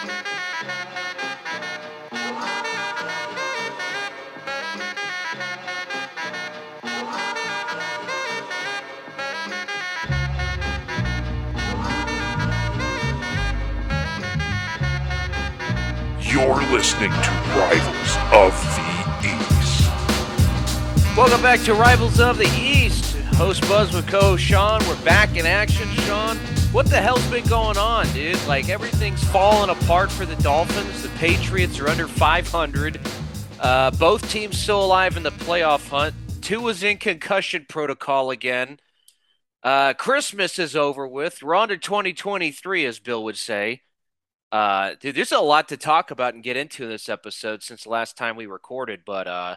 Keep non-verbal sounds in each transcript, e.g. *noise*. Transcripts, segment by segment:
You're listening to Rivals of the East. Welcome back to Rivals of the East. Host Buzz with co Sean. We're back in action, Sean. What the hell's been going on, dude? Like everything's falling apart for the Dolphins. The Patriots are under 500. Uh, both teams still alive in the playoff hunt. Tua was in concussion protocol again. Uh, Christmas is over with. We're on to 2023, as Bill would say. Uh, dude, there's a lot to talk about and get into in this episode since the last time we recorded. But uh,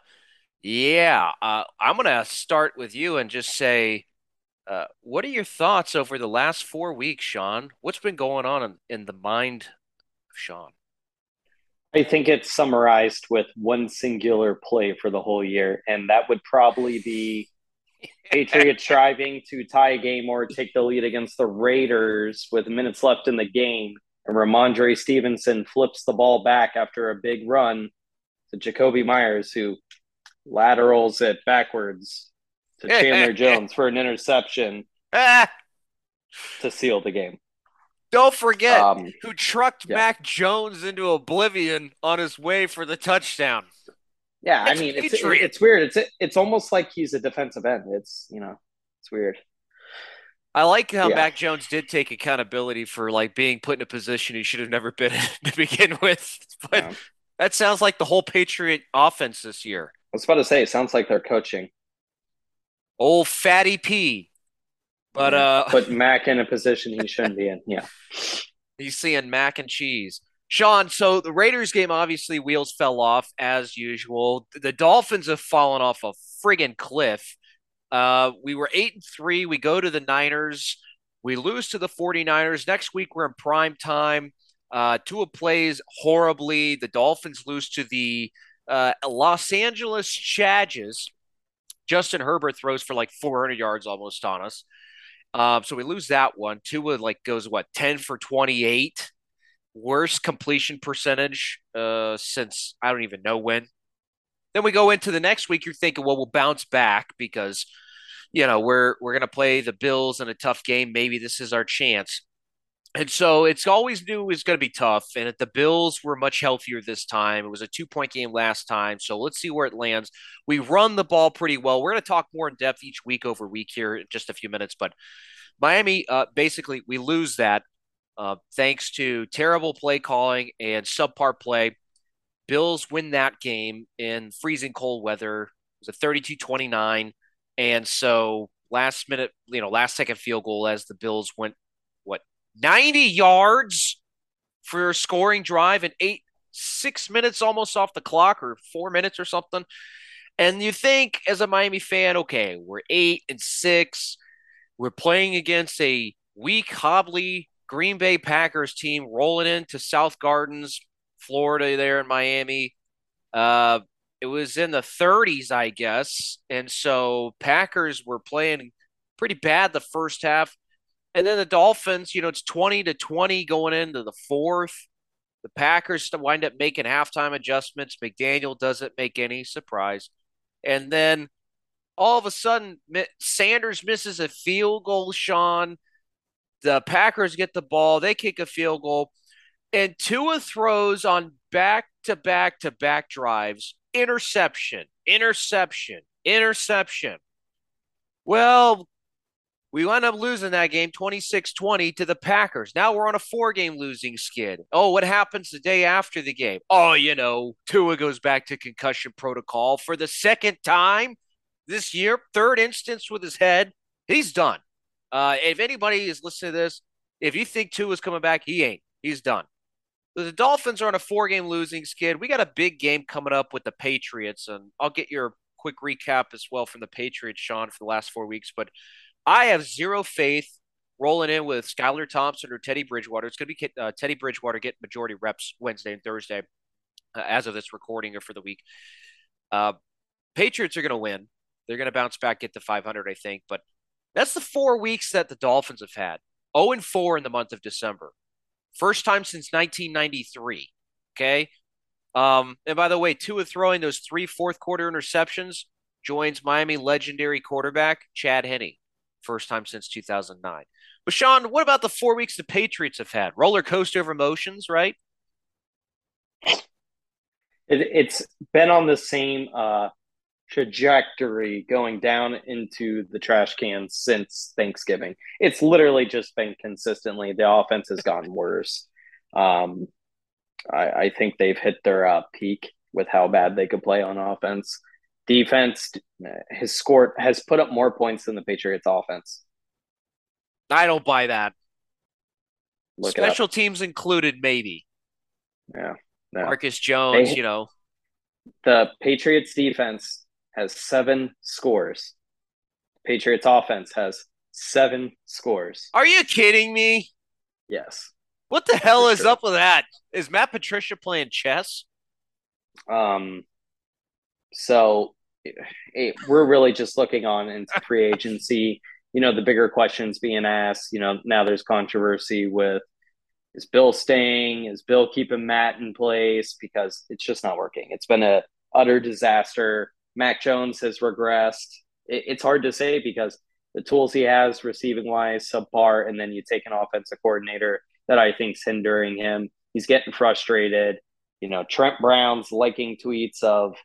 yeah, uh, I'm gonna start with you and just say, uh, what are your thoughts over the last four weeks, Sean? What's been going on in, in the mind of Sean? I think it's summarized with one singular play for the whole year, and that would probably be *laughs* Patriots driving to tie a game or take the lead against the Raiders with minutes left in the game and Rhamondre Stevenson flips the ball back after a big run to Jakobi Meyers, who laterals it backwards to Chandler *laughs* Jones for an interception *laughs* to seal the game. Don't forget um, who trucked yeah. Mac Jones into oblivion on his way for the touchdown. Yeah, I mean it's it's weird. It's it's almost like he's a defensive end. It's you know it's weird. I like how yeah. Mac Jones did take accountability for like being put in a position he should have never been *laughs* in to begin with. But yeah. that sounds like the whole Patriot offense this year. I was about to say, it sounds like they're coaching. Old fatty P. But uh put *laughs* Mac in a position he shouldn't be in. Yeah. He's seeing mac and cheese. Sean, so the Raiders game obviously wheels fell off as usual. The Dolphins have fallen off a friggin' cliff. Uh, we were eight and three. We go to the Niners. We lose to the 49ers. Next week, we're in prime time. Uh, Tua plays horribly. The Dolphins lose to the uh, Los Angeles Chargers. Justin Herbert throws for like 400 yards almost on us. Um, so we lose that one. Tua like goes what 10 for 28, worst completion percentage uh, since I don't even know when. Then we go into the next week. You're thinking, well, we'll bounce back because you know, we're we're to play the Bills in a tough game. Maybe this is our chance. And so it's always knew it was going to be tough. And the Bills were much healthier this time. It was a two point game last time. So let's see where it lands. We run the ball pretty well. We're going to talk more in depth each week over week here in just a few minutes. But Miami, uh, basically, we lose that uh, thanks to terrible play calling and subpar play. Bills win that game in freezing cold weather. It was a 32 29. And so last minute, you know, last second field goal as the Bills went 90 yards for a scoring drive and eight six minutes almost off the clock or four minutes or something. And you think as a Miami fan, okay, we're eight and six. We're playing against a weak, hobbly Green Bay Packers team rolling into South Gardens, Florida, there in Miami. Uh, it was in the 30s, I guess. And so Packers were playing pretty bad the first half. And then the Dolphins, you know, it's 20 to 20 going into the fourth. The Packers wind up making halftime adjustments. McDaniel doesn't make any surprise. And then all of a sudden, Sanders misses a field goal, Sean. The Packers get the ball. They kick a field goal. And Tua throws on back to back to back drives interception, interception, interception. Well, we wound up losing that game 26 20 to the Packers. Now we're on a four game losing skid. Oh, what happens the day after the game? Oh, you know, Tua goes back to concussion protocol for the second time this year, third instance with his head. He's done. Uh, if anybody is listening to this, if you think Tua is coming back, he ain't. He's done. The Dolphins are on a four game losing skid. We got a big game coming up with the Patriots, and I'll get your quick recap as well from the Patriots, Sean, for the last four weeks. But I have zero faith rolling in with Skylar Thompson or Teddy Bridgewater. It's going to be uh, Teddy Bridgewater getting majority reps Wednesday and Thursday uh, as of this recording or for the week. Uh, Patriots are going to win. They're going to bounce back, get to 500, I think. But that's the four weeks that the Dolphins have had 0 and 4 in the month of December. First time since 1993. Okay. Um, and by the way, Tua of throwing those three fourth quarter interceptions joins Miami legendary quarterback Chad Henne. First time since 2009. But Sean, what about the four weeks the Patriots have had? Roller coaster of emotions, right? It, has been on the same uh, trajectory going down into the trash cans since Thanksgiving. It's literally just been consistently. The offense has gotten worse. Um, I, I, think they've hit their uh, peak with how bad they could play on offense. Defense has scored has put up more points than the Patriots offense. I don't buy that. Look Special teams included, maybe. Yeah. No. Marcus Jones, they, you know. The Patriots defense has seven scores. Patriots offense has seven scores. Are you kidding me? Yes. What the hell is sure. up with that? Is Matt Patricia playing chess? Um, so it, we're really just looking on into *laughs* free agency. You know, the bigger questions being asked. You know, now there's controversy with is Bill staying? Is Bill keeping Matt in place? Because it's just not working. It's been a utter disaster. Mac Jones has regressed. It, it's hard to say because the tools he has receiving wise subpar, and then you take an offensive coordinator that I think's hindering him. He's getting frustrated. You know, Trent Brown's liking tweets of,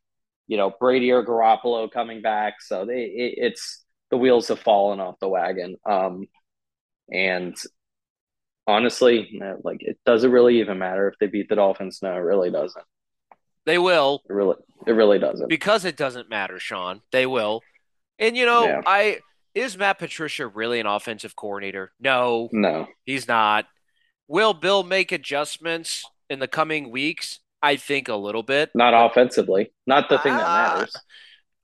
you know, Brady or Garoppolo coming back. So they, it, it's the wheels have fallen off the wagon. Um, and honestly, like it doesn't really even matter if they beat the Dolphins. No, it really doesn't. They will. It really, it really doesn't. Because it doesn't matter, Sean. They will. And you know, yeah. I is Matt Patricia really an offensive coordinator? No. No. He's not. Will Bill make adjustments in the coming weeks? I think a little bit. Not offensively. Not the thing that ah. matters.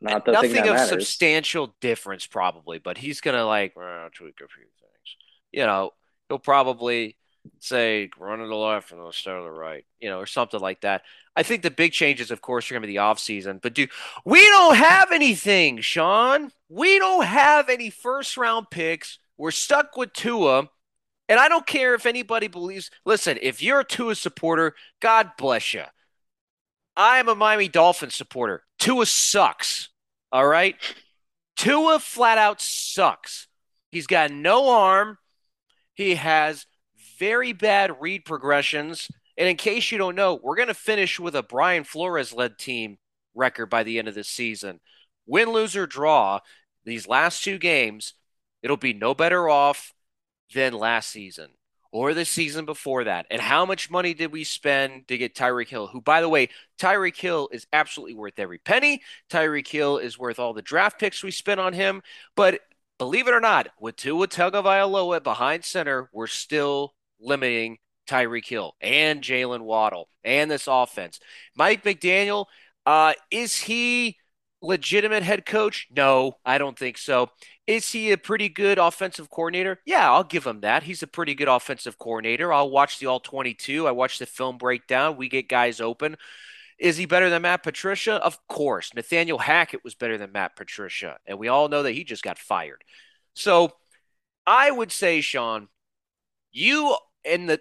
Not the nothing thing that of matters. substantial difference, probably, but he's gonna like tweak a few things. You know, he'll probably say run to the left and then start to the right, you know, or something like that. I think the big changes, of course, are going to be the offseason. But do we don't have anything, Sean? We don't have any first round picks. We're stuck with Tua. And I don't care if anybody believes. Listen, if you're a Tua supporter, God bless you. I am a Miami Dolphins supporter. Tua sucks. All right. Tua flat out sucks. He's got no arm. He has very bad read progressions. And in case you don't know, we're going to finish with a Brian Flores led team record by the end of this season. Win, lose, or draw, these last two games, it'll be no better off than last season or the season before that. And how much money did we spend to get Tyreek Hill? Who, by the way, Tyreek Hill is absolutely worth every penny. Tyreek Hill is worth all the draft picks we spent on him. But believe it or not, with Tua Tagovailoa behind center, we're still limiting Tyreek Hill and Jaylen Waddle and this offense. Mike McDaniel, uh, is he legitimate head coach? No, I don't think so. Is he a pretty good offensive coordinator? Yeah, I'll give him that. He's a pretty good offensive coordinator. I'll watch the all 22. I watch the film breakdown. We get guys open. Is he better than Matt Patricia? Of course. Nathaniel Hackett was better than Matt Patricia, and we all know that he just got fired. So I would say, Sean, you and the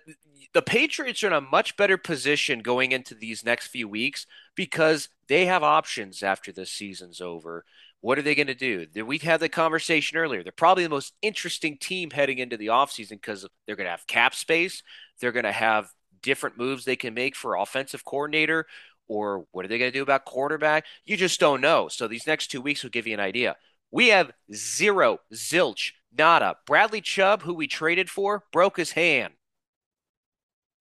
the Patriots are in a much better position going into these next few weeks because they have options after the season's over. What are they going to do? We've had the conversation earlier. They're probably the most interesting team heading into the offseason because they're going to have cap space. They're going to have different moves they can make for offensive coordinator or what are they going to do about quarterback? You just don't know. So these next two weeks will give you an idea. We have zero, zilch, nada. Bradley Chubb, who we traded for, broke his hand.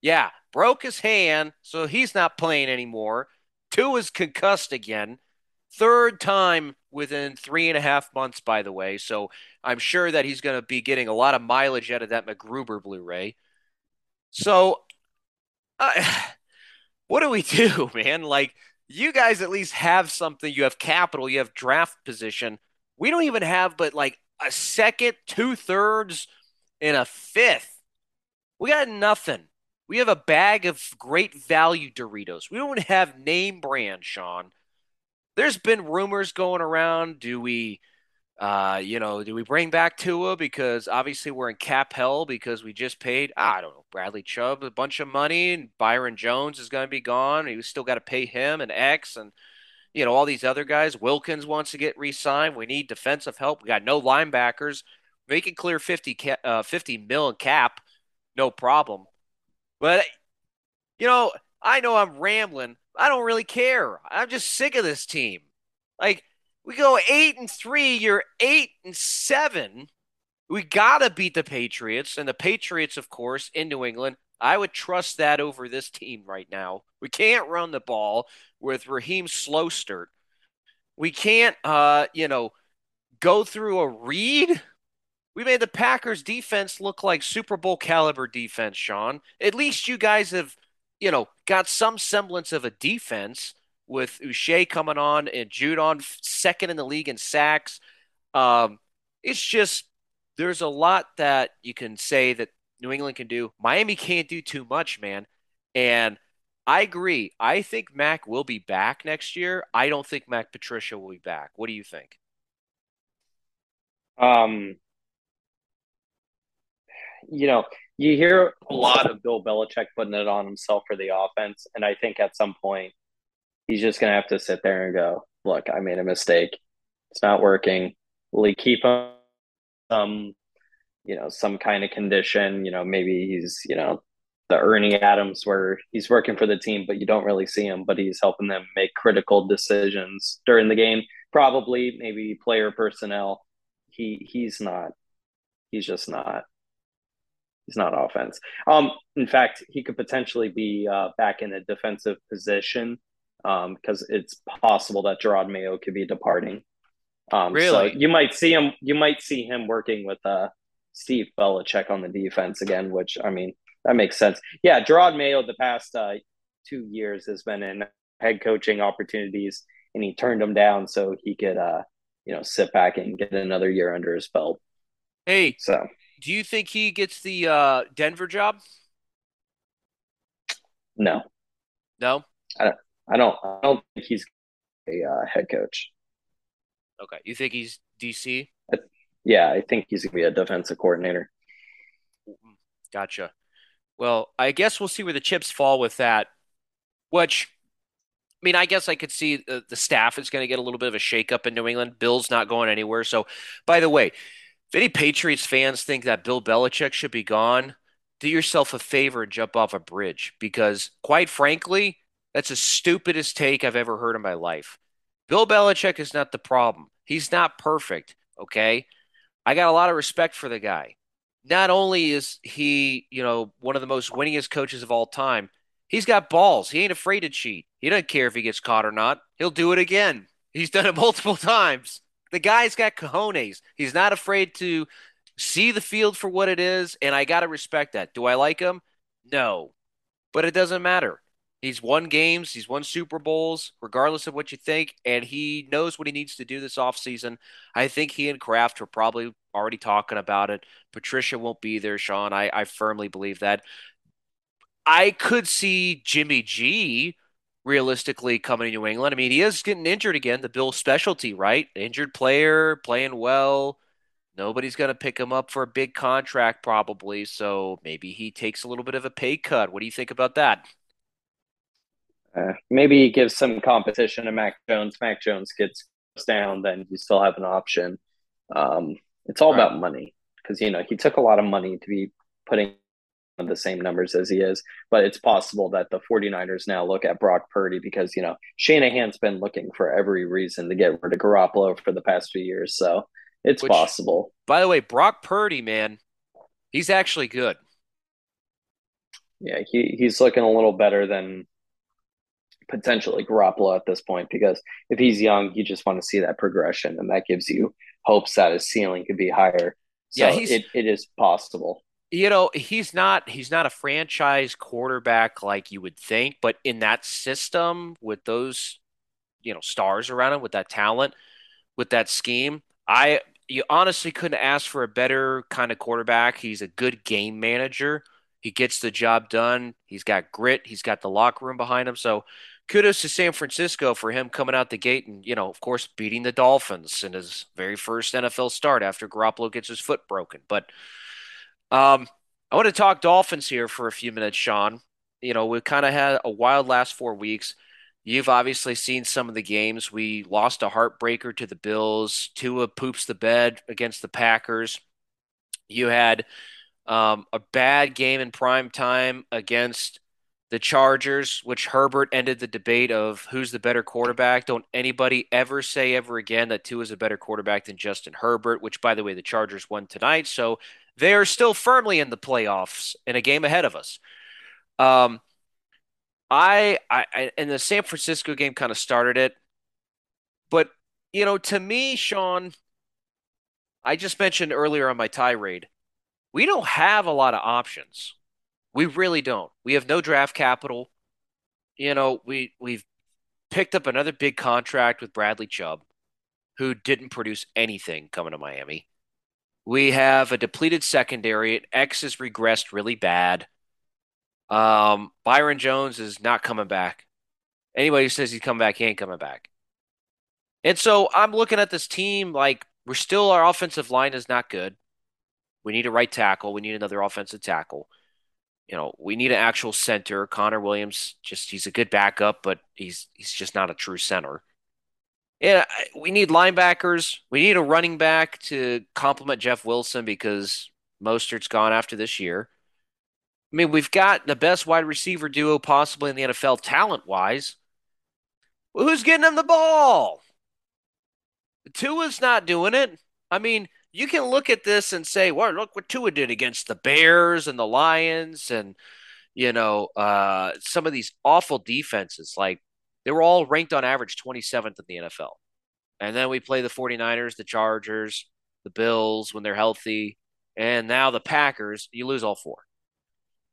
Yeah, broke his hand, so he's not playing anymore. Tua is concussed again. Third time within three and a half months, by the way. So I'm sure that he's going to be getting a lot of mileage out of that MacGruber Blu ray. So, uh, *sighs* what do we do, *laughs* man? Like, you guys at least have something. You have capital, you have draft position. We don't even have but like a second, two thirds, and a fifth. We got nothing. We have a bag of great value Doritos. We don't have name brand, Sean. There's been rumors going around. Do we Uh, you know, do we bring back Tua because obviously we're in cap hell because we just paid I don't know Bradley Chubb a bunch of money and Byron Jones is going to be gone. We still got to pay him and X and you know all these other guys. Wilkins wants to get re-signed. We need defensive help. We got no linebackers. Make it clear 50 uh, 50 mil cap, no problem. But you know, I know I'm rambling. I don't really care. I'm just sick of this team. Like we go eight and three, you're eight and seven. We gotta beat the Patriots, and the Patriots, of course, in New England. I would trust that over this team right now. We can't run the ball with Raheem Slowstert. We can't, uh, you know, go through a read. We made the Packers defense look like Super Bowl caliber defense, Sean. At least you guys have, you know, got some semblance of a defense with Uche coming on and Judon second in the league in sacks. Um, it's just there's a lot that you can say that New England can do. Miami can't do too much, man. And I agree. I think Mac will be back next year. I don't think Mac Patricia will be back. What do you think? Um, you know, you hear a lot of Bill Belichick putting it on himself for the offense, and I think at some point he's just gonna have to sit there and go, look, I made a mistake. It's not working. Will he keep him some, you know, some kind of condition? You know, maybe he's, you know, the Ernie Adams where he's working for the team, but you don't really see him, but he's helping them make critical decisions during the game. Probably maybe player personnel. He he's not. He's just not. He's not offense. Um, in fact, he could potentially be uh, back in a defensive position because um, it's possible that Gerard Mayo could be departing. Um, really? So you might see him. You might see him working with uh, Steve Belichick on the defense again, which I mean that makes sense. Yeah, Gerard Mayo the past uh, two years has been in head coaching opportunities, and he turned them down so he could uh, you know sit back and get another year under his belt. Hey, so do you think he gets the uh, Denver job? No. No. I don't. I don't. I don't think he's a uh, head coach. Okay, you think he's DC? yeah, I think he's gonna be a defensive coordinator. Gotcha. Well, I guess we'll see where the chips fall with that. Which, I mean, I guess I could see the, the staff is going to get a little bit of a shakeup in New England. Bill's not going anywhere. So, by the way, if any Patriots fans think that Bill Belichick should be gone, do yourself a favor and jump off a bridge because, quite frankly, that's the stupidest take I've ever heard in my life. Bill Belichick is not the problem. He's not perfect, okay? I got a lot of respect for the guy. Not only is he, you know, one of the most winningest coaches of all time, he's got balls. He ain't afraid to cheat. He doesn't care if he gets caught or not. He'll do it again. He's done it *laughs* multiple times. The guy's got cojones. He's not afraid to see the field for what it is, and I got to respect that. Do I like him? No. But it doesn't matter. He's won games, he's won Super Bowls, regardless of what you think, and he knows what he needs to do this offseason. I think he and Kraft are probably already talking about it. Patricia won't be there, Sean. I, I firmly believe that. I could see Jimmy G realistically coming to New England. I mean, he is getting injured again, the Bill specialty, right? Injured player, playing well. Nobody's going to pick him up for a big contract, probably. So maybe he takes a little bit of a pay cut. What do you think about that? Uh, maybe he gives some competition to Mac Jones. Mac Jones gets down, then you still have an option. Um, it's all right. about money because you know he took a lot of money to be putting the same numbers as he is, but it's possible that the 49ers now look at Brock Purdy because you know Shanahan's been looking for every reason to get rid of Garoppolo for the past few years, so it's Which, possible. By the way, Brock Purdy, man, he's actually good. Yeah, he, he's looking a little better than potentially Garoppolo at this point because if he's young, you just want to see that progression, and that gives you hopes that his ceiling could be higher. So yeah, it, it is possible. You know, he's not he's not a franchise quarterback like you would think, but in that system with those, you know, stars around him, with that talent, with that scheme, I you honestly couldn't ask for a better kind of quarterback. He's a good game manager. He gets the job done. He's got grit. He's got the locker room behind him. So kudos to San Francisco for him coming out the gate and, you know, of course, beating the Dolphins in his very first NFL start after Garoppolo gets his foot broken. But um, I want to talk Dolphins here for a few minutes, Sean. You know, we've kind of had a wild last four weeks. You've obviously seen some of the games. We lost a heartbreaker to the Bills. Tua poops the bed against the Packers. You had um, a bad game in prime time against the Chargers, which Herbert ended the debate of who's the better quarterback. Don't anybody ever say ever again that Tua is a better quarterback than Justin Herbert, which, by the way, the Chargers won tonight. So they are still firmly in the playoffs in a game ahead of us. Um, I, I, I and the San Francisco game kind of started it, but you know, to me, Sean, I just mentioned earlier on my tirade, we don't have a lot of options. We really don't. We have no draft capital. You know, we we've picked up another big contract with Bradley Chubb, who didn't produce anything coming to Miami. We have a depleted secondary. X has regressed really bad. Um, Byron Jones is not coming back. Anybody who says he's coming back, he ain't coming back. And so I'm looking at this team like we're still our offensive line is not good. We need a right tackle. We need another offensive tackle. You know, we need an actual center. Connor Williams, just he's a good backup, but he's he's just not a true center. Yeah, we need linebackers. We need a running back to complement Jeff Wilson because Mostert's gone after this year. I mean, we've got the best wide receiver duo possibly in the NFL talent wise. Well, who's getting them the ball? Tua's not doing it. I mean, you can look at this and say, well, look what Tua did against the Bears and the Lions and, you know, uh, some of these awful defenses. Like, they were all ranked on average 27th in the NFL. And then we play the 49ers, the Chargers, the Bills when they're healthy, and now the Packers. You lose all four.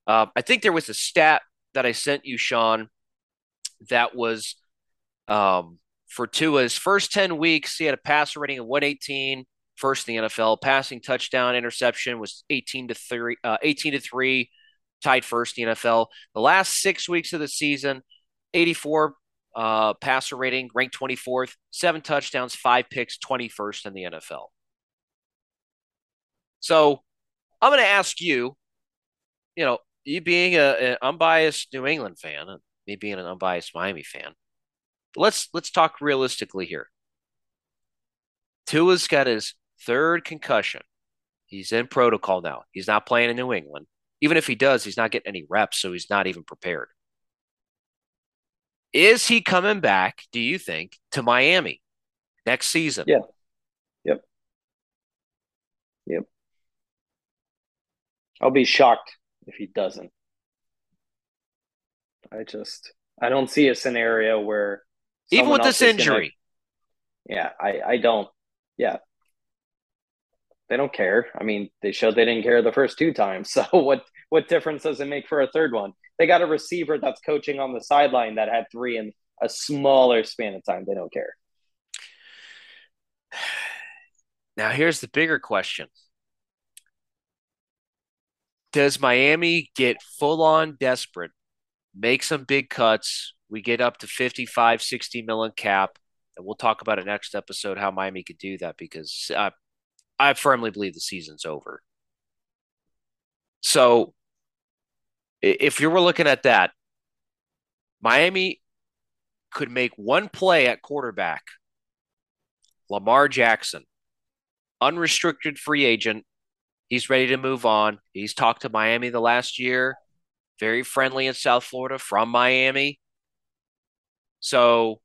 Uh, I think there was a stat that I sent you, Sean, that was um, for Tua's first 10 weeks, he had a passer rating of 118, first in the NFL. Passing touchdown interception was 18 to 3, uh, 18 to 3, tied first in the NFL. The last six weeks of the season, 84 uh, passer rating, ranked 24th, seven touchdowns, five picks, 21st in the NFL. So I'm going to ask you, you know, you being a, an unbiased New England fan and me being an unbiased Miami fan, let's let's talk realistically here. Tua's got his third concussion. He's in protocol now. He's not playing in New England. Even if he does, he's not getting any reps, so he's not even prepared. Is he coming back, do you think, to Miami next season? Yeah. Yep. Yep. I'll be shocked if he doesn't. I just I don't see a scenario where even with this injury. Gonna, yeah, I I don't. Yeah, they don't care. I mean, they showed they didn't care the first two times. *laughs* So what what difference does it make for a third one? They got a receiver that's coaching on the sideline that had three in a smaller span of time. They don't care. *sighs* Now here's the bigger question. Does Miami get full on desperate, make some big cuts? We get up to 55, 60 million cap. And we'll talk about it next episode how Miami could do that because uh, I firmly believe the season's over. So if you were looking at that, Miami could make one play at quarterback. Lamar Jackson, unrestricted free agent, He's ready to move on. He's talked to Miami the last year, very friendly in South Florida from Miami. So,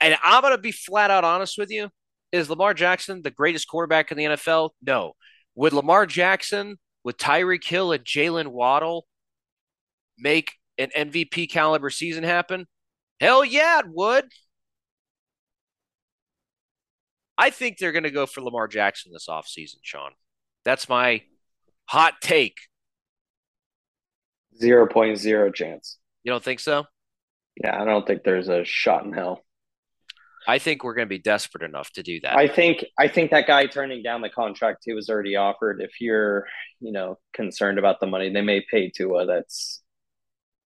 and I'm going to be flat out honest with you. Is Lamar Jackson the greatest quarterback in the NFL? No. Would Lamar Jackson with Tyreek Hill and Jaylen Waddle make an MVP caliber season happen? Hell yeah, it would. I think they're going to go for Lamar Jackson this offseason, Sean. That's my hot take. 0.0 chance. You don't think so? Yeah, I don't think there's a shot in hell. I think we're going to be desperate enough to do that. I think I think that guy turning down the contract he was already offered. If you're, you know, concerned about the money they may pay Tua, that's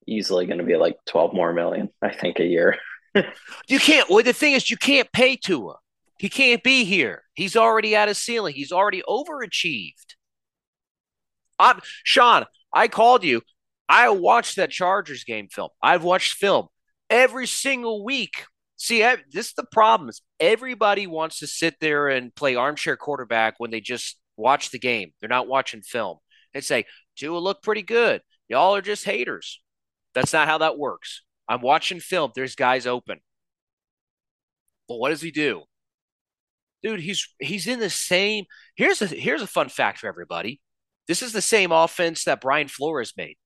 easily going to be like 12 more million, I think, a year. *laughs* you can't. Well, the thing is, you can't pay Tua. He can't be here. He's already at his ceiling. He's already overachieved. I'm, Sean, I called you. I watched that Chargers game film. I've watched film every single week. See, this is the problem. Is everybody wants to sit there and play armchair quarterback when they just watch the game. They're not watching film They say, Tua look pretty good. Y'all are just haters. That's not how that works. I'm watching film. There's guys open. But what does he do? Dude, he's he's in the same. Here's a here's a fun fact for everybody. This is the same offense that Brian Flores made.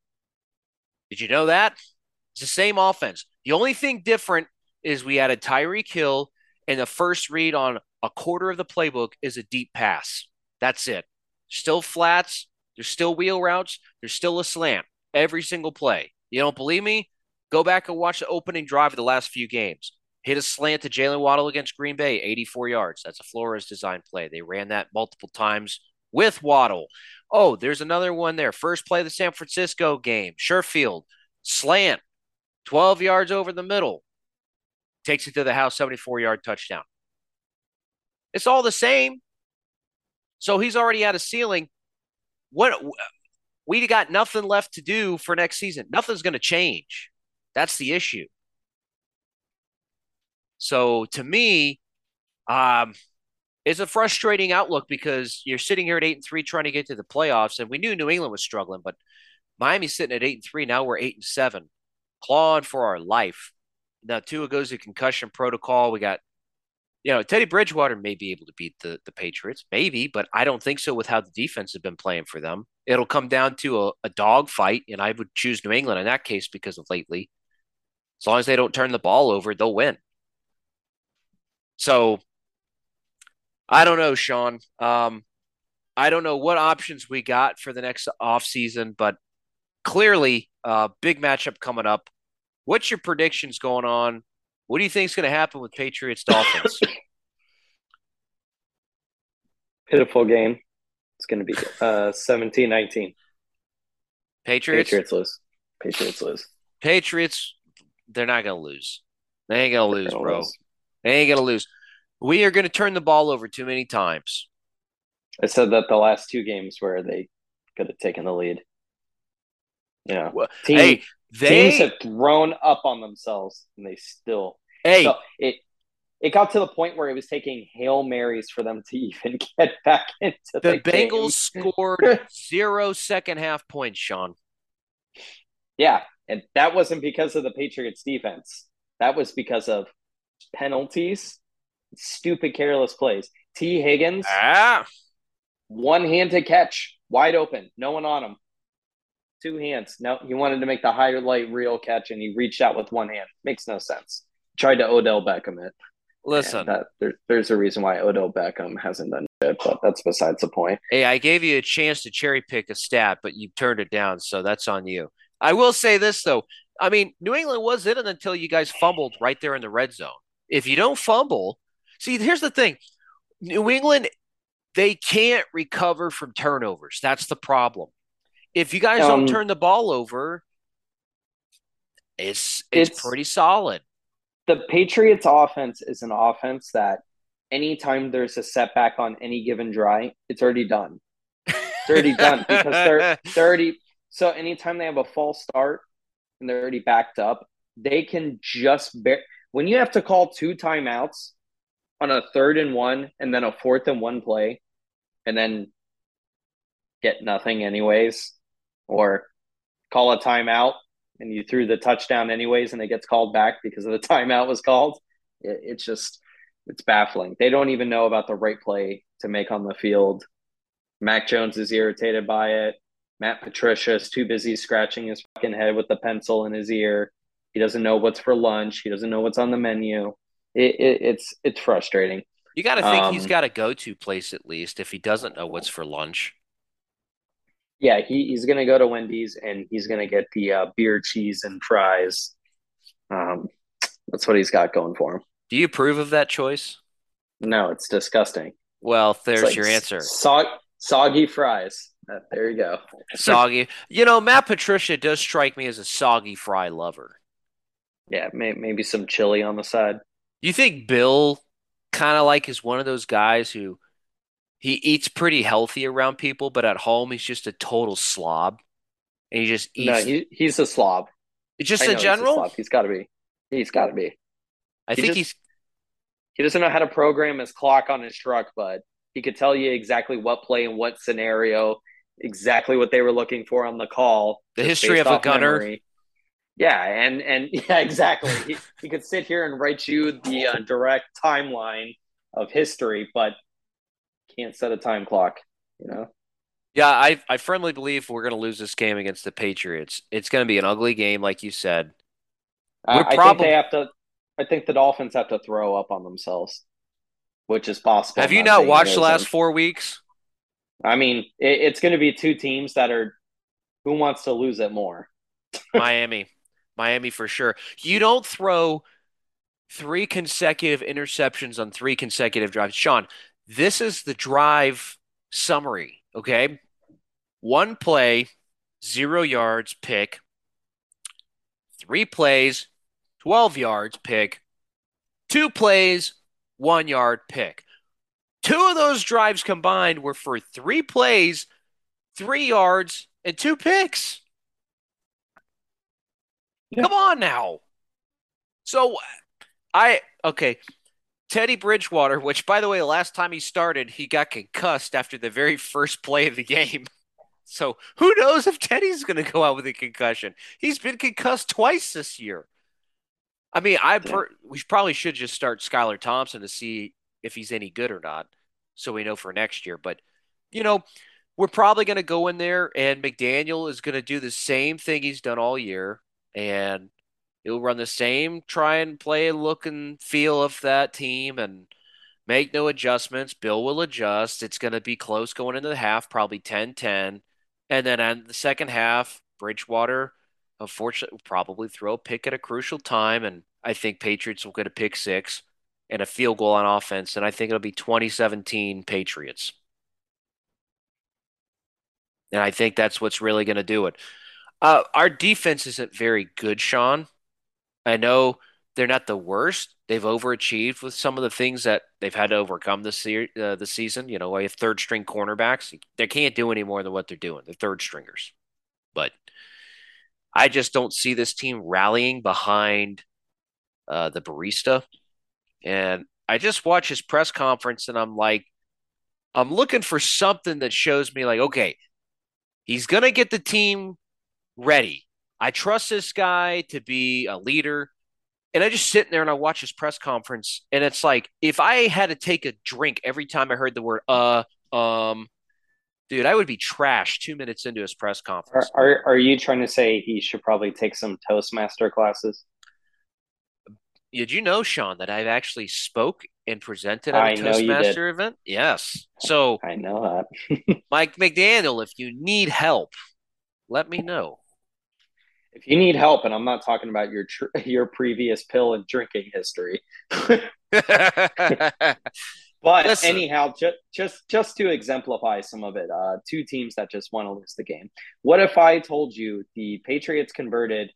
Did you know that? It's the same offense. The only thing different is we added Tyreek Hill, and the first read on a quarter of the playbook is a deep pass. That's it. Still flats. There's still wheel routes. There's still a slant every single play. You don't believe me? Go back and watch the opening drive of the last few games. Hit a slant to Jaylen Waddle against Green Bay, 84 yards. That's a Flores design play. They ran that multiple times with Waddle. Oh, there's another one there. First play of the San Francisco game. Sherfield, slant, 12 yards over the middle. Takes it to the house, 74 yard touchdown. It's all the same. So he's already at a ceiling. What we got nothing left to do for next season. Nothing's going to change. That's the issue. So to me, um, it's a frustrating outlook because you're sitting here at eight and three trying to get to the playoffs, and we knew New England was struggling, but Miami's sitting at eight and three. Now we're eight and seven, clawing for our life. Now Tua goes to concussion protocol. We got you know, Teddy Bridgewater may be able to beat the, the Patriots, maybe, but I don't think so with how the defense has been playing for them. It'll come down to a, a dog fight, and I would choose New England in that case because of lately. As long as they don't turn the ball over, they'll win. So I don't know, Sean. Um, I don't know what options we got for the next offseason, but clearly, uh, big matchup coming up. What's your predictions going on what do you think is going to happen with Patriots Dolphins? *laughs* Pitiful game. It's going to be uh 17-19. Patriots. Patriots lose. Patriots lose. Patriots. They're not going to lose. They ain't going to lose, bro. Lose. They ain't going to lose. We are going to turn the ball over too many times. I said that the last two games where they could have taken the lead. Yeah. Well, Team, hey, they, Teams have thrown up on themselves and they still. Hey, so it it got to the point where it was taking hail marys for them to *laughs* even get back into the, the Bengals scored *laughs* zero second half points. Sean. Yeah, and that wasn't because of the Patriots defense. That was because of penalties, stupid, careless plays. Tee Higgins, ah. one handed catch, wide open, no one on him two hands. No, he wanted to make the highlight reel catch and he reached out with one hand. Makes no sense. Tried to Odell Beckham it. Listen, that, there, there's a reason why Odell Beckham hasn't done it, but that's besides the point. Hey, I gave you a chance to cherry pick a stat, but you turned it down, so that's on you. I will say this though. I mean, New England was in it until you guys fumbled right there in the red zone. If you don't fumble, see, here's the thing. New England, they can't recover from turnovers. That's the problem if you guys um, don't turn the ball over, it's, it's, it's pretty solid. The Patriots offense is an offense that anytime there's a setback on any given drive, it's already done. It's already done because they're *laughs* they're already so anytime they have a false start and they're already backed up, they can just bear when you have to call two timeouts on a third and one and then a fourth and one play and then get nothing anyways or call a timeout and you threw the touchdown anyways and it gets called back because of the *laughs* timeout was called. It, it's just it's baffling. They don't even know about the right play to make on the field. Mac Jones is irritated by it. Matt Patricia is too busy scratching his fucking head with the pencil in his ear. He doesn't know what's for lunch. He doesn't know what's on the menu. It, it, it's it's frustrating. You got to think um, he's got a go-to place at least if he doesn't know what's for lunch. Yeah, he, he's going to go to Wendy's and he's going to get the uh, beer, cheese, and fries. Um, that's what he's got going for him. Do you approve of that choice? No, it's disgusting. Well, there's like your answer. Sog- soggy fries. Uh, there you go. Soggy. You know, Matt Patricia does strike me as a soggy fry lover. Yeah, may, maybe some chili on the side. You think Bill kind of like is one of those guys who he eats pretty healthy around people, but at home he's just a total slob, and he just eats. No, he, he's a slob. just I know a general, slob. He's got to be. He's got to be. I he think just- he's. He doesn't know how to program his clock on his truck, but he could tell you exactly what play and what scenario, exactly what they were looking for on the call. The history of a gunner. memory. Yeah, and and *laughs* yeah, exactly. he, he could sit here and write you the uh, direct timeline of history, but can't set a time clock. You know. Yeah, I I firmly believe we're going to lose this game against the Patriots. It's going to be an ugly game, like you said. I, think they have to. I think the Dolphins have to throw up on themselves, which is possible. Have you not watched the last four weeks? I mean, it, it's going to be two teams that are. Who wants to lose it more? *laughs* Miami, Miami for sure. You don't throw three consecutive interceptions on three consecutive drives, Sean. This is the drive summary. Okay, one play, zero yards, pick. Three plays, 12 yards, pick. Two plays, one yard, pick. Two of those drives combined were for three plays, three yards, and two picks. Yeah. Come on now. So I okay. Teddy Bridgewater, which by the way, the last time he started, he got concussed after the very first play of the game. *laughs* So who knows if Teddy's going to go out with a concussion? He's been concussed twice this year. I mean, I per- we probably should just start Skylar Thompson to see if he's any good or not, so we know for next year. But you know, we're probably going to go in there, and McDaniel is going to do the same thing he's done all year, and he'll run the same try and play look and feel of that team, and make no adjustments. Bill will adjust. It's going to be close going into the half, probably 10-10. And then on the second half, Bridgewater, unfortunately, will probably throw a pick at a crucial time. And I think Patriots will get a pick six and a field goal on offense. And I think it'll be 2017 Patriots. And I think that's what's really going to do it. Uh, our defense isn't very good, Sean. I know they're not the worst. They've overachieved with some of the things that they've had to overcome this se- uh, the season. You know, have third string cornerbacks. They can't do any more than what they're doing. They're third stringers. But I just don't see this team rallying behind uh, the barista. And I just watch his press conference and I'm like, I'm looking for something that shows me, like, okay, he's to get the team ready. I trust this guy to be a leader. And I just sit there and I watch his press conference, and it's like if I had to take a drink every time I heard the word "uh," um, dude, I would be trashed two minutes into his press conference. are are you trying to say he should probably take some Toastmaster classes? Did you know, Sean, that I've actually spoke and presented at a I did. Toastmaster event? Yes. So, I know that. *laughs* Mike McDaniel, if you need help, let me know. If you need help, and I'm not talking about your tr- *laughs* your previous pill and drinking history, *laughs* but Listen. anyhow, just just just to exemplify some of it, uh, two teams that just want to lose the game. What if I told you the Patriots converted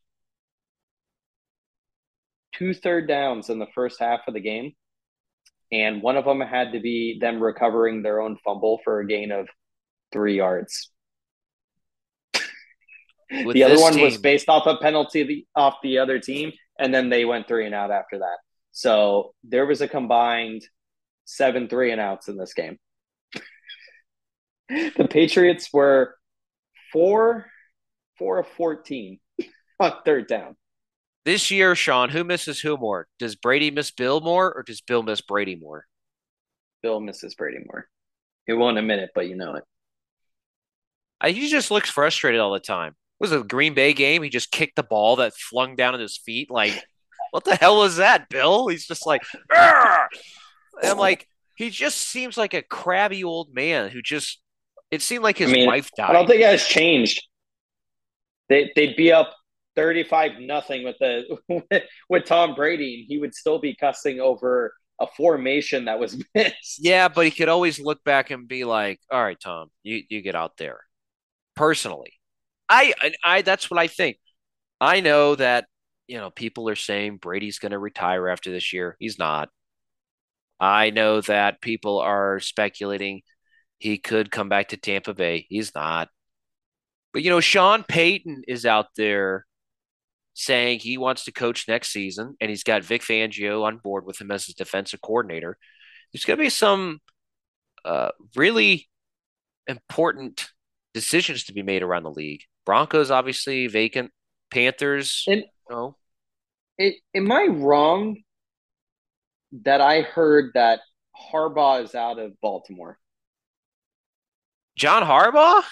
two third downs in the first half of the game, and one of them had to be them recovering their own fumble for a gain of three yards. The other one was based off a penalty the, off the other team, and then they went three and out after that. So there was a combined seven three and outs in this game. *laughs* the Patriots were four four of fourteen *laughs* on third down. This year, Sean, who misses who more? Does Brady miss Bill more, or does Bill miss Brady more? Bill misses Brady more. He won't admit it, but you know it. He just looks frustrated all the time. Was it a Green Bay game? He just kicked the ball that flung down at his feet. Like, what the hell was that, Bill? He's just like, "Arr!" and I'm like, he just seems like a crabby old man who just. It seemed like his I mean, wife died. I don't think it has changed. They they'd be up thirty five nothing with the *laughs* with Tom Brady, and he would still be cussing over a formation that was *laughs* missed. Yeah, but he could always look back and be like, "All right, Tom, you you get out there." personally. I, I, that's what I think. I know that, you know, people are saying Brady's going to retire after this year. He's not. I know that people are speculating he could come back to Tampa Bay. He's not. But, you know, Sean Payton is out there saying he wants to coach next season, and he's got Vic Fangio on board with him as his defensive coordinator. There's going to be some uh, really important decisions to be made around the league. Broncos obviously vacant. Panthers, and, no. It, am I wrong that I heard that Harbaugh is out of Baltimore? John Harbaugh?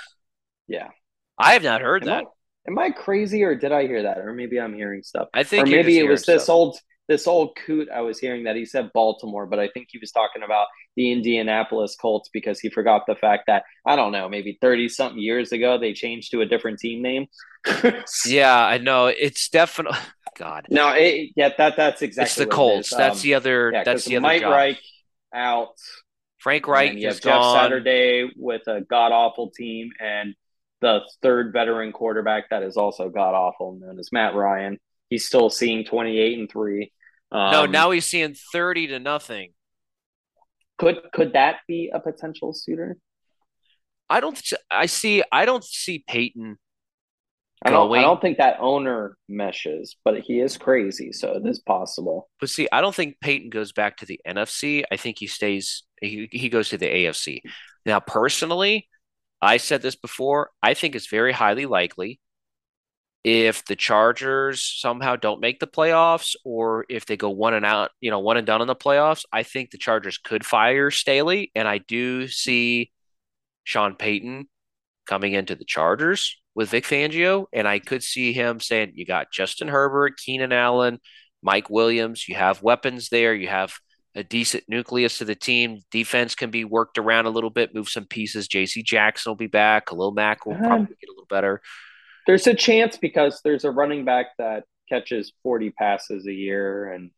Yeah. I have not heard am that. I, am I crazy or did I hear that? Or maybe I'm hearing stuff. I think or maybe it was stuff. this old this old coot I was hearing that he said Baltimore, but I think he was talking about the Indianapolis Colts because he forgot the fact that I don't know, maybe 30 something years ago they changed to a different team name. *laughs* yeah, I know. It's definitely *laughs* God. No, it, yeah, that that's exactly It's the Colts. that's um, the other yeah, that's the other Mike job. Reich out. Frank Reich you have gone. Jeff Saturday with a god awful team and the third veteran quarterback that is also god awful, known as Matt Ryan. He's still seeing 28 and 3. Um, no, now he's seeing 30 to nothing. Could could that be a potential suitor? I don't I see I don't see Payton. I don't, I don't think that owner meshes, but he is crazy, so it is possible. But see, I don't think Payton goes back to the NFC. I think he stays he, he goes to the AFC. Now, personally, I said this before, I think it's very highly likely if the Chargers somehow don't make the playoffs or if they go one and out, you know, one and done in the playoffs, I think the Chargers could fire Staley. And I do see Sean Payton coming into the Chargers with Vic Fangio. And I could see him saying, You got Justin Herbert, Keenan Allen, Mike Williams. You have weapons there. You have a decent nucleus to the team. Defense can be worked around a little bit, move some pieces. JC Jackson will be back. Khalil Mack will probably get a little better. There's a chance because there's a running back that catches 40 passes a year. And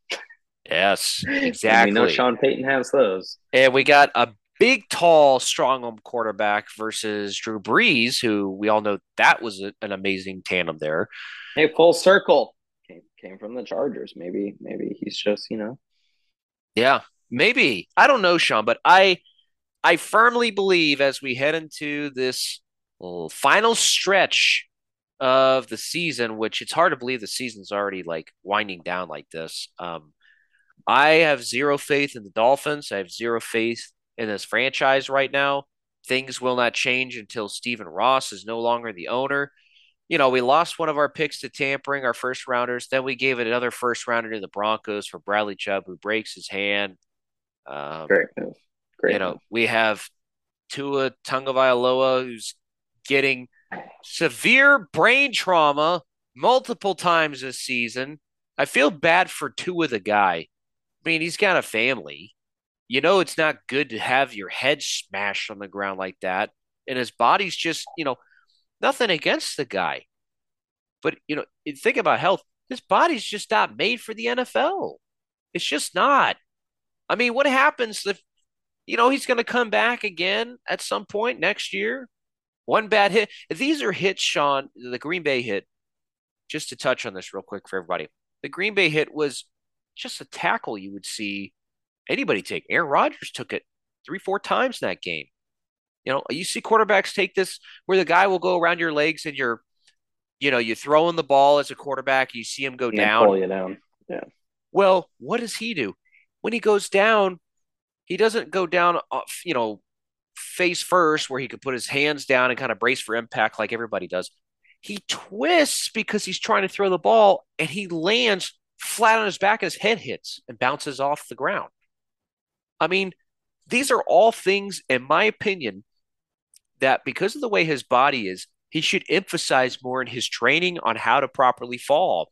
yes, *laughs* exactly. we know Sean Payton has those. And we got a big, tall, strong arm quarterback versus Drew Brees, who we all know that was a, an amazing tandem there. Hey, full circle came came from the Chargers. Maybe maybe he's just you know. Yeah, maybe I don't know, Sean, but I I firmly believe as we head into this final stretch of the season, which it's hard to believe the season's already like winding down like this. Um, I have zero faith in the Dolphins. I have zero faith in this franchise right now. Things will not change until Stephen Ross is no longer the owner. You know, we lost one of our picks to tampering, our first rounders. Then we gave it another first rounder to the Broncos for Bradley Chubb, who breaks his hand. Um, Great move. Great. You know, we have Tua Tagovailoa, who's getting severe brain trauma multiple times this season. I feel bad for two of the guy. I mean, he's got a family. You know it's not good to have your head smashed on the ground like that. And his body's just you know nothing against the guy. But you know think about health his body's just not made for the nfl it's just not. I mean what happens if you know he's going to come back again at some point next year one bad hit these are hits sean the green bay hit just to touch on this real quick for everybody the green bay hit was just a tackle you would see anybody take. Aaron Rodgers took it three, four times in that game. You know, you see quarterbacks take this where the guy will go around your legs and you're, you know, you throw in the ball as a quarterback, you see him go down. Pull you down. Yeah. Well, what does he do? When he goes down, he doesn't go down, you know, face first where he could put his hands down and kind of brace for impact like everybody does. He twists because he's trying to throw the ball and he lands flat on his back his head hits and bounces off the ground. I mean, these are all things, in my opinion, that because of the way his body is, he should emphasize more in his training on how to properly fall.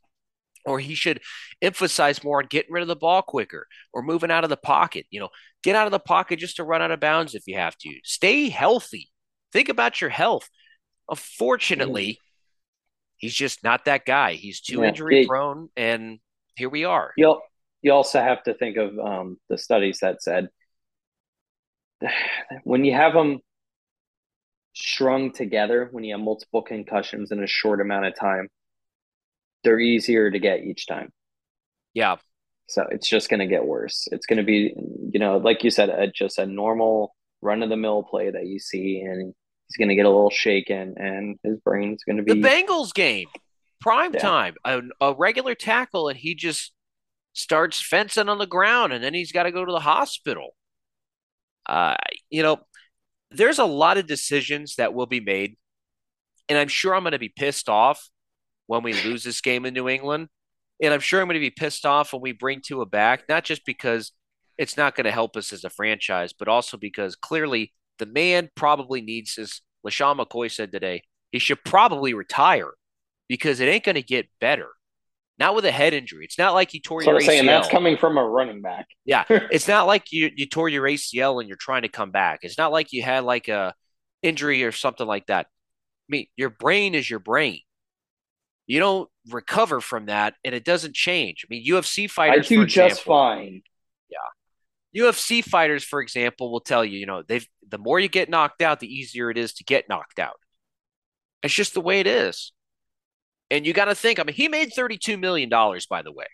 Or he should emphasize more on getting rid of the ball quicker or moving out of the pocket. You know, get out of the pocket just to run out of bounds if you have to. Stay healthy. Think about your health. Unfortunately, he's just not that guy. He's too yeah, injury prone, and here we are. You'll you also have to think of um, the studies that said *sighs* when you have them strung together when you have multiple concussions in a short amount of time, they're easier to get each time. Yeah. So it's just going to get worse. It's going to be, you know, like you said, a, just a normal run of the mill play that you see, and he's going to get a little shaken, and his brain's going to be the Bengals game, prime Yeah. time, a, a regular tackle, and he just starts fencing on the ground, and then he's got to go to the hospital. Uh, you know, there's a lot of decisions that will be made, and I'm sure I'm going to be pissed off when we lose this game in New England, and I'm sure I'm going to be pissed off when we bring Tua back, not just because it's not going to help us as a franchise, but also because clearly the man probably needs, as LeSean McCoy said today, he should probably retire because it ain't going to get better. Not with a head injury. It's not like you tore So your I'm saying ACL. that's coming from a running back. Yeah, *laughs* it's not like you you tore your ACL and you're trying to come back. It's not like you had like a injury or something like that. I mean, your brain is your brain. You don't recover from that, and it doesn't change. I mean, UFC I fighters, do for just fine. Yeah. UFC fighters, for example, will tell you, you know, they've the more you get knocked out, the easier it is to get knocked out. It's just the way it is. And you got to think, I mean, he made $32 million, by the way.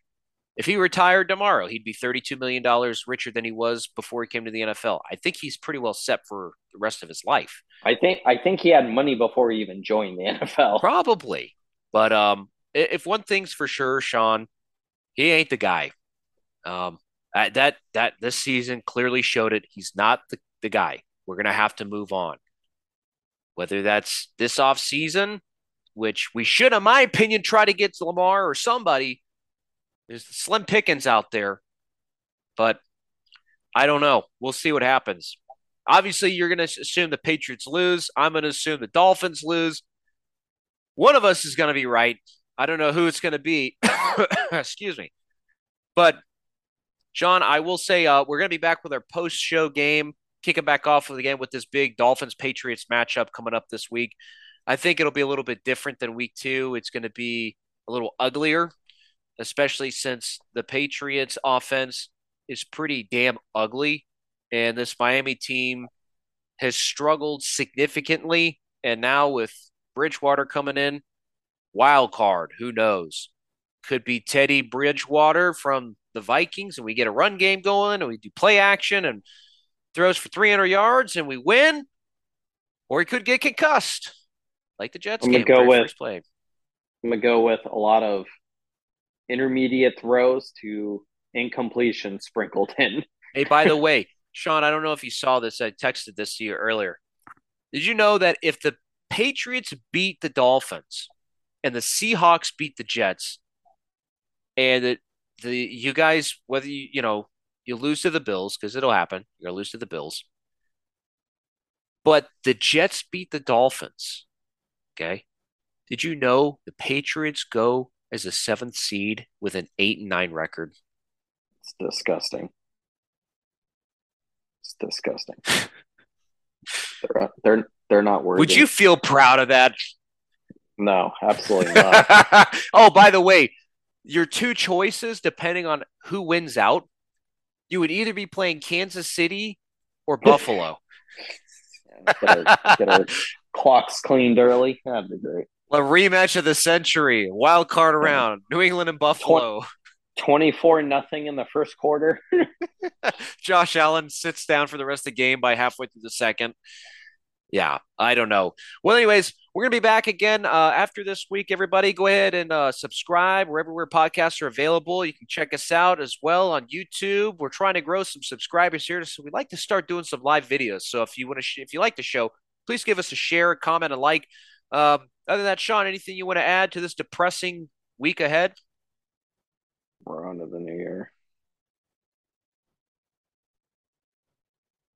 If he retired tomorrow, he'd be $32 million richer than he was before he came to the NFL. I think he's pretty well set for the rest of his life. I think I think he had money before he even joined the NFL. Probably. But um, if one thing's for sure, Sean, he ain't the guy. Um, that that this season clearly showed it. He's not the, the guy. We're gonna have to move on. Whether that's this off season, which we should, in my opinion, try to get to Lamar or somebody. There's slim pickings out there, but I don't know. We'll see what happens. Obviously, you're going to assume the Patriots lose. I'm going to assume the Dolphins lose. One of us is going to be right. I don't know who it's going to be. *coughs* Excuse me. But, John, I will say uh, we're going to be back with our post show game, kicking back off again with this big Dolphins Patriots matchup coming up this week. I think it'll be a little bit different than week two. It's going to be a little uglier, especially since the Patriots offense is pretty damn ugly. And this Miami team has struggled significantly. And now with Bridgewater coming in, wild card, who knows? Could be Teddy Bridgewater from the Vikings, and we get a run game going, and we do play action and throws for 300 yards, and we win. Or he could get concussed, like the Jets I'm gonna go with- play. I'm gonna go with a lot of intermediate throws to incompletion sprinkled in. Hey, by the *laughs* way, Sean, I don't know if you saw this. I texted this to you earlier. Did you know that if the Patriots beat the Dolphins and the Seahawks beat the Jets, and the, the you guys, whether you you know you lose to the Bills because it'll happen, you're gonna lose to the Bills, but the Jets beat the Dolphins. Okay, did you know the Patriots go as a seventh seed with an eight and nine record? It's disgusting. It's disgusting. *laughs* they're they're they're not worthy. Would you feel proud of that? No, absolutely *laughs* not. oh, by the way, your two choices, depending on who wins out, you would either be playing Kansas City or Buffalo. *laughs* *laughs* get, our, get our clocks cleaned early. That'd be great. A rematch of the century, wild card around, New England and Buffalo. Twenty-four nothing in the first quarter. Josh Allen sits down for the rest of the game by halfway through the second. Yeah, I don't know. Well, anyways, we're gonna be back again uh, after this week. Everybody, go ahead and uh, subscribe wherever where podcasts are available. You can check us out as well on YouTube. We're trying to grow some subscribers here, so we'd like to start doing some live videos. So if you want to, sh- if you like the show, please give us a share, a comment, a like. Um, other than that, Sean, anything you want to add to this depressing week ahead? We're on to the new.